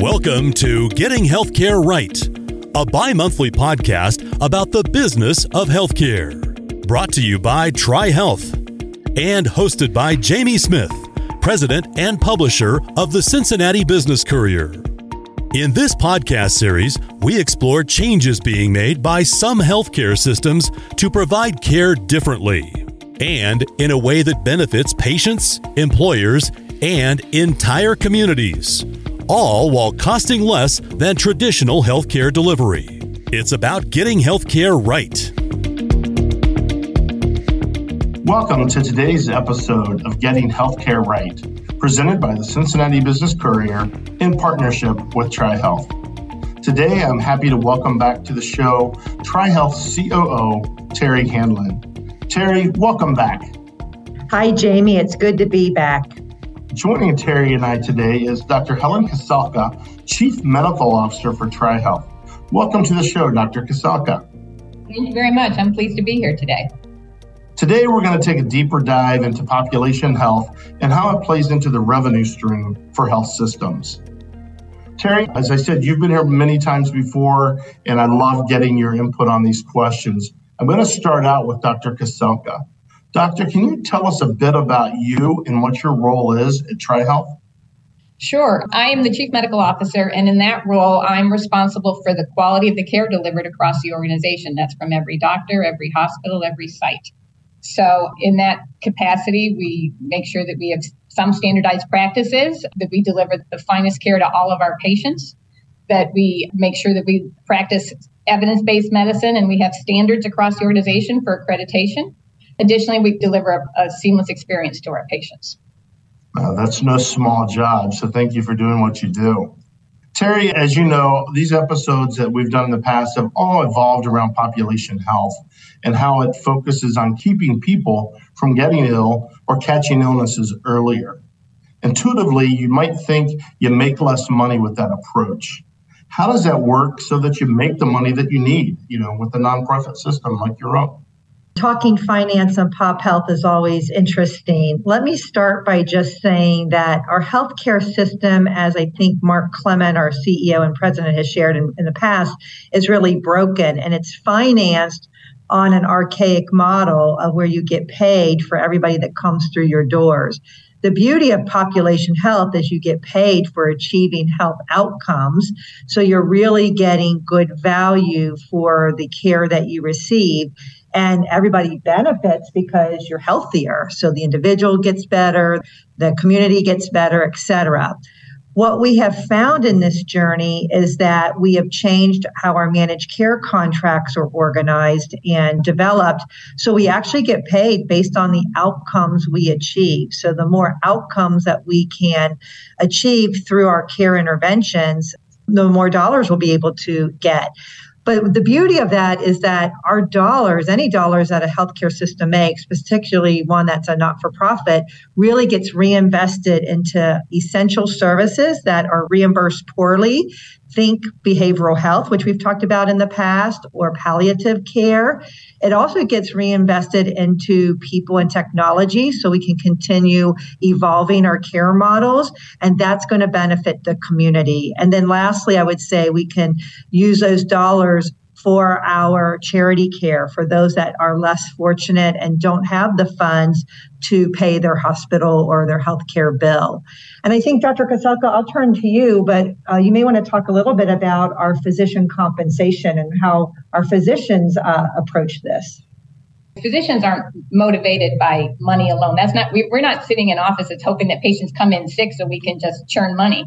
Welcome to Getting Healthcare Right, a bi monthly podcast about the business of healthcare. Brought to you by TriHealth and hosted by Jamie Smith, president and publisher of the Cincinnati Business Courier. In this podcast series, we explore changes being made by some healthcare systems to provide care differently and in a way that benefits patients, employers, and entire communities, all while costing less than traditional healthcare delivery. It's about getting healthcare right. Welcome to today's episode of Getting Healthcare Right, presented by the Cincinnati Business Courier in partnership with TriHealth. Today, I'm happy to welcome back to the show TriHealth COO Terri Hanlon. Terri, welcome back. Hi, Jamie. It's good to be back. Joining Terri and I today is Dr. Helen Koselka, Chief Medical Officer for TriHealth. Welcome to the show, Dr. Kasalka. Thank you very much. I'm pleased to be here today. Today, we're going to take a deeper dive into population health and how it plays into the revenue stream for health systems. Terri, as I said, you've been here many times before, and I love getting your input on these questions. I'm going to start out with Dr. Koselka. Doctor, can you tell us a bit about you and what your role is at TriHealth? Sure. I am the Chief Medical Officer, and in that role, I'm responsible for the quality of the care delivered across the organization. That's from every doctor, every hospital, every site. So, in that capacity, we make sure that we have some standardized practices, that we deliver the finest care to all of our patients, that we make sure that we practice evidence based medicine and we have standards across the organization for accreditation. Additionally, we deliver a, a seamless experience to our patients. Uh, that's no small job. So, thank you for doing what you do. Terri, as you know, these episodes that we've done in the past have all evolved around population health and how it focuses on keeping people from getting ill or catching illnesses earlier. Intuitively, you might think you make less money with that approach. How does that work so that you make the money that you need, you know, with a nonprofit system like your own? talking finance and pop health is always interesting. Let me start by just saying that our healthcare system, as I think Mark Clement, our CEO and president, has shared in, in the past, is really broken and it's financed on an archaic model of where you get paid for everybody that comes through your doors. The beauty of population health is you get paid for achieving health outcomes. So you're really getting good value for the care that you receive. And everybody benefits because you're healthier. So the individual gets better the community gets better etc what we have found in this journey is that we have changed how our managed care contracts are organized and developed. So we actually get paid based on the outcomes we achieve. So the more outcomes that we can achieve through our care interventions, the more dollars we'll be able to get. But the beauty of that is that our dollars, any dollars that a healthcare system makes, particularly one that's a not for profit, really gets reinvested into essential services that are reimbursed poorly think behavioral health, which we've talked about in the past, or palliative care. It also gets reinvested into people and technology so we can continue evolving our care models, and that's going to benefit the community. And then lastly, I would say we can use those dollars for our charity care for those that are less fortunate and don't have the funds to pay their hospital or their healthcare bill. And I think, Dr. Koselka, I'll turn to you, but uh, you may want to talk a little bit about our physician compensation and how our physicians uh, approach this physicians aren't motivated by money alone that's not we, are not sitting in offices hoping that patients come in sick so we can just churn money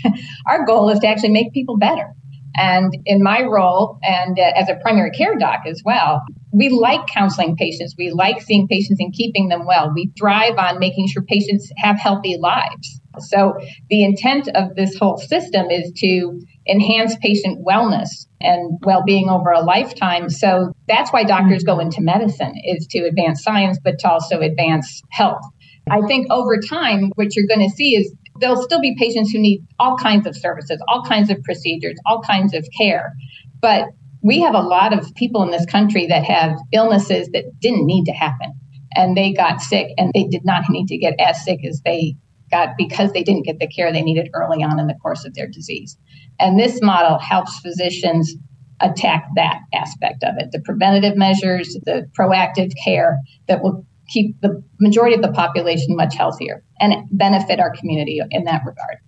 our goal is to actually make people better and in my role, and uh, as a primary care doc as well, we like counseling patients. We like seeing patients and keeping them well. We thrive on making sure patients have healthy lives. So, the intent of this whole system is to enhance patient wellness and well-being over a lifetime. So that's why doctors go into medicine is to advance science but to also advance health. I think over time what you're going to see is there'll still be patients who need all kinds of services, all kinds of procedures, all kinds of care. But we have a lot of people in this country that have illnesses that didn't need to happen. and they got sick and they did not need to get as sick as they got because they didn't get the care they needed early on in the course of their disease. And this model helps physicians attack that aspect of it the preventative measures, the proactive care that will keep the majority of the population much healthier and benefit our community in that regard.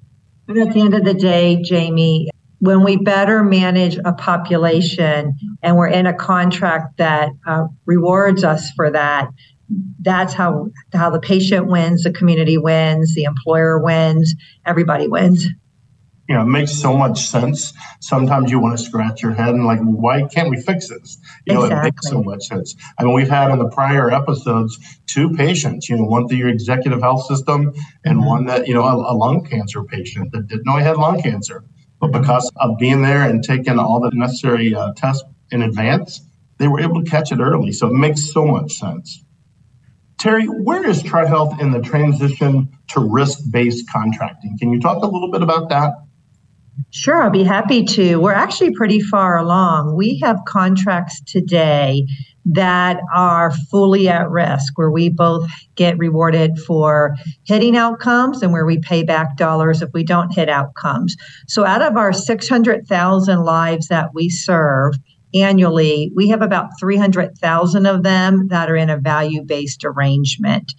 But at the end of the day, Jamie, when we better manage a population and we're in a contract that uh, rewards us for that, that's how how the patient wins, the community wins, the employer wins, everybody wins you know, it makes so much sense. Sometimes you want to scratch your head and like, why can't we fix this? You know, exactly. it makes so much sense. I mean, we've had in the prior episodes two patients, you know, one through your executive health system and mm-hmm. one that, you know, a, a, lung cancer patient that didn't know he had lung cancer. But mm-hmm. because of being there and taking all the necessary uh, tests in advance, they were able to catch it early. So it makes so much sense. Terri, where is TriHealth in the transition to risk based contracting? Can you talk a little bit about that? Sure, I'll be happy to. We're actually pretty far along. We have contracts today that are fully at risk, where we both get rewarded for hitting outcomes and where we pay back dollars if we don't hit outcomes. So, out of our 600,000 lives that we serve, annually, we have about 300,000 of them that are in a value based arrangement.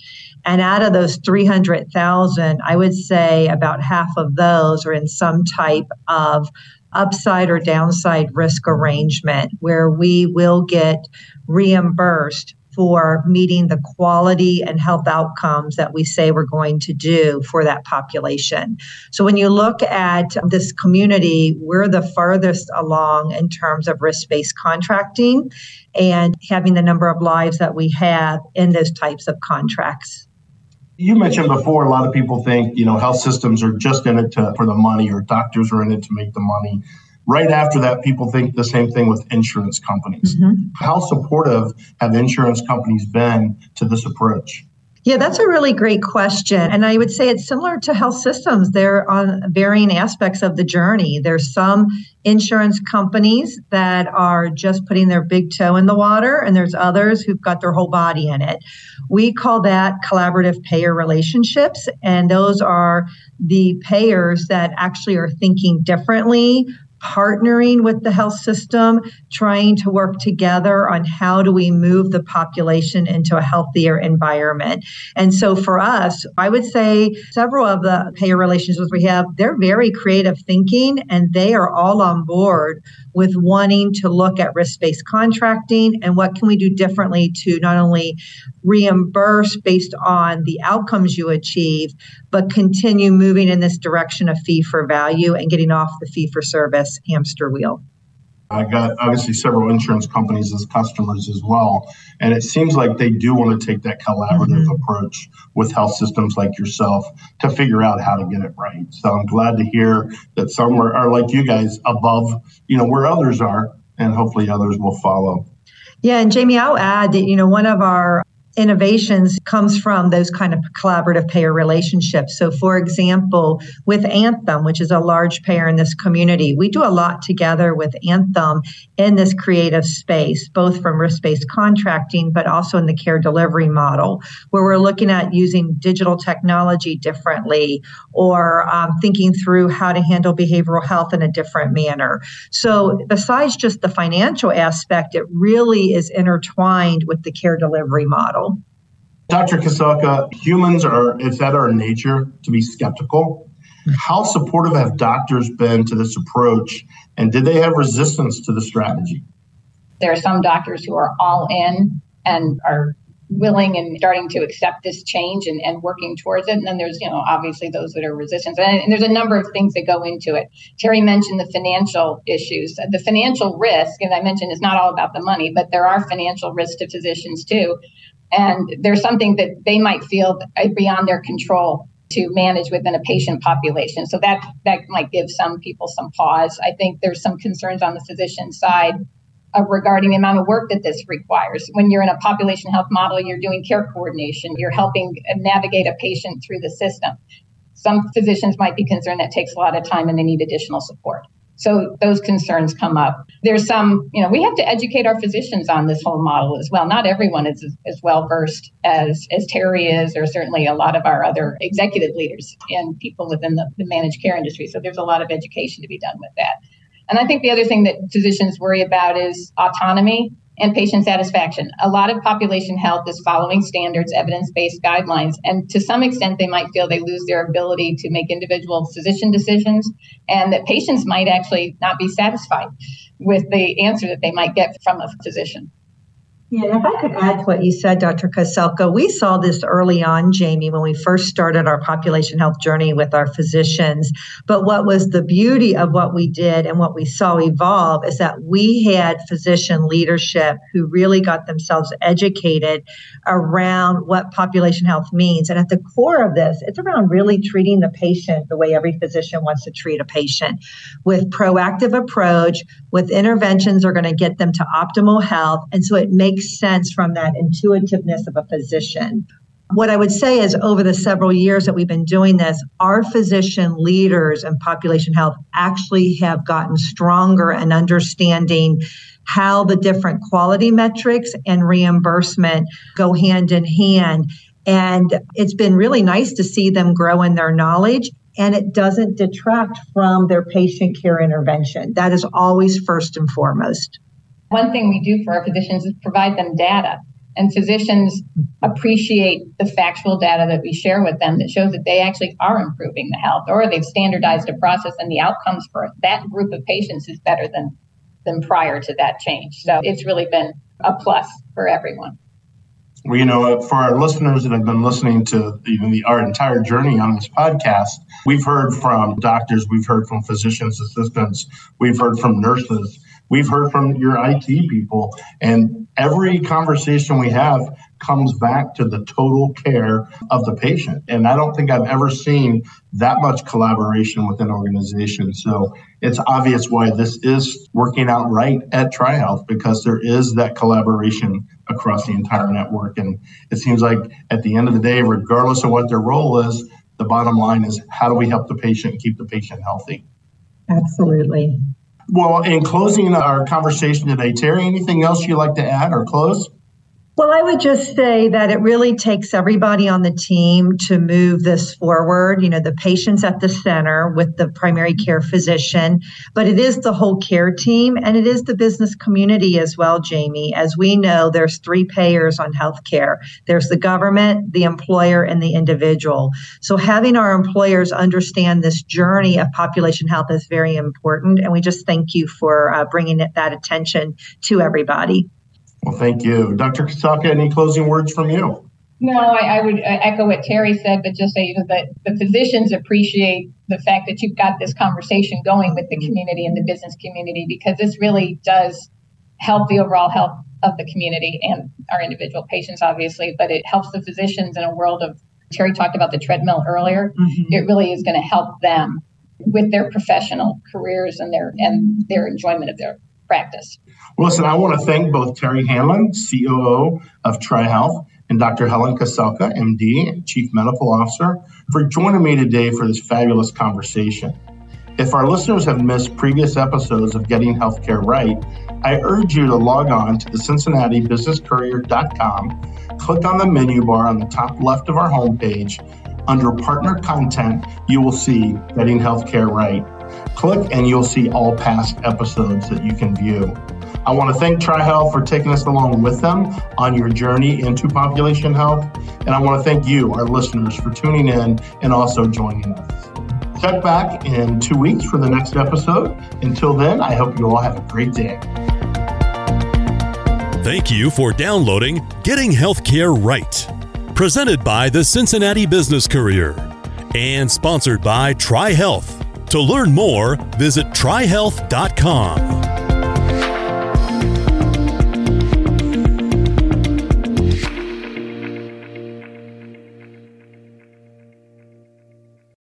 And out of those 300,000, I would say about half of those are in some type of upside or downside risk arrangement where we will get reimbursed for meeting the quality and health outcomes that we say we're going to do for that population. So when you look at this community, we're the farthest along in terms of risk based contracting and having the number of lives that we have in those types of contracts. You mentioned before, a lot of people think, you know, health systems are just in it to, for the money or doctors are in it to make the money right after that, people think the same thing with insurance companies. Mm-hmm. How supportive have insurance companies been to this approach? Yeah, that's a really great question. And I would say it's similar to health systems. They're on varying aspects of the journey. There's some insurance companies that are just putting their big toe in the water, and there's others who've got their whole body in it. We call that collaborative payer relationships, and those are the payers that actually are thinking differently, partnering with the health system, trying to work together on how do we move the population into a healthier environment. And so for us, I would say several of the payer relationships we have, they're very creative thinking and they are all on board with wanting to look at risk-based contracting and what can we do differently to not only reimburse based on the outcomes you achieve, but continue moving in this direction of fee for value and getting off the fee for service hamster wheel. I got obviously several insurance companies as customers as well. And it seems like they do want to take that collaborative mm-hmm. approach with health systems like yourself to figure out how to get it right. So I'm glad to hear that some are, are like you guys above, you know, where others are, and hopefully others will follow. Yeah, and Jamie, I'll add that, you know, one of our innovations comes from those kind of collaborative payer relationships. So, for example, with Anthem, which is a large payer in this community, we do a lot together with Anthem in this creative space, both from risk based contracting, but also in the care delivery model, where we're looking at using digital technology differently or um, thinking through how to handle behavioral health in a different manner. So, besides just the financial aspect, it really is intertwined with the care delivery model. Dr. Koselka, humans are, it's at our nature to be skeptical. How supportive have doctors been to this approach, and did they have resistance to the strategy? There are some doctors who are all in and are willing and starting to accept this change and, and working towards it. And then there's, you know, obviously those that are resistant. And, and, there's a number of things that go into it. Terri mentioned the financial issues. The financial risk, as I mentioned it's not all about the money, but there are financial risks to physicians too and there's something that they might feel beyond their control to manage within a patient population. So that that might give some people some pause. I think there's some concerns on the physician side uh, regarding the amount of work that this requires. When you're in a population health model, you're doing care coordination, you're helping navigate a patient through the system. Some physicians might be concerned that takes a lot of time and they need additional support. So those concerns come up. There's some, you know, we have to educate our physicians on this whole model as well. Not everyone is as well versed as as Terri is, or certainly a lot of our other executive leaders and people within the, the managed care industry. So there's a lot of education to be done with that. And I think the other thing that physicians worry about is autonomy and patient satisfaction. A lot of population health is following standards, evidence based guidelines, and to some extent, they might feel they lose their ability to make individual physician decisions, and that patients might actually not be satisfied with the answer that they might get from a physician. Yeah, if I could add to what you said, Dr. Koselka, we saw this early on, Jamie, when we first started our population health journey with our physicians. But what was the beauty of what we did and what we saw evolve is that we had physician leadership who really got themselves educated around what population health means. And at the core of this, it's around really treating the patient the way every physician wants to treat a patient with proactive approach, with interventions are going to get them to optimal health. And so it makes makes sense from that intuitiveness of a physician. What I would say is over the several years that we've been doing this, our physician leaders and population health actually have gotten stronger and understanding how the different quality metrics and reimbursement go hand in hand. And it's been really nice to see them grow in their knowledge and it doesn't detract from their patient care intervention. That is always first and foremost. One thing we do for our physicians is provide them data. And physicians appreciate the factual data that we share with them that shows that they actually are improving the health or they've standardized a process and the outcomes for that group of patients is better than, than prior to that change. So it's really been a plus for everyone. Well, you know, for our listeners that have been listening to even the, our entire journey on this podcast, we've heard from doctors, we've heard from physicians assistants, we've heard from nurses, We've heard from your IT people, and every conversation we have comes back to the total care of the patient. And I don't think I've ever seen that much collaboration with an organization. So it's obvious why this is working out right at TriHealth because there is that collaboration across the entire network. And it seems like at the end of the day, regardless of what their role is, the bottom line is how do we help the patient keep the patient healthy? Absolutely. Well, in closing our conversation today, Terri, anything else you'd like to add or close? Well, I would just say that it really takes everybody on the team to move this forward. You know, the patient's at the center with the primary care physician, but it is the whole care team and it is the business community as well, Jamie. As we know, there's three payers on healthcare. There's the government, the employer, and the individual. So having our employers understand this journey of population health is very important. And we just thank you for uh, bringing that attention to everybody. Well, thank you. Dr. Koselka, any closing words from you? No, I, I would echo what Terri said, but just say you know, that the physicians appreciate the fact that you've got this conversation going with the community and the business community because this really does help the overall health of the community and our individual patients, obviously, but it helps the physicians in a world of Terri talked about the treadmill earlier. Mm-hmm. It really is going to help them with their professional careers and their and their enjoyment of their practice. Well, listen, I want to thank both Terri Hanlon, COO of TriHealth, and Dr. Helen Koselka, MD, Chief Medical Officer, for joining me today for this fabulous conversation. If our listeners have missed previous episodes of Getting Healthcare Right, I urge you to log on to the CincinnatiBusinessCourier.com, click on the menu bar on the top left of our homepage. Under Partner Content, you will see Getting Healthcare Right. Click and you'll see all past episodes that you can view. I want to thank TriHealth for taking us along with them on your journey into population health. And I want to thank you, our listeners, for tuning in and also joining us. Check back in two weeks for the next episode. Until then, I hope you all have a great day. Thank you for downloading Getting Healthcare Right, presented by the Cincinnati Business Courier and sponsored by TriHealth. To learn more, visit trihealth.com.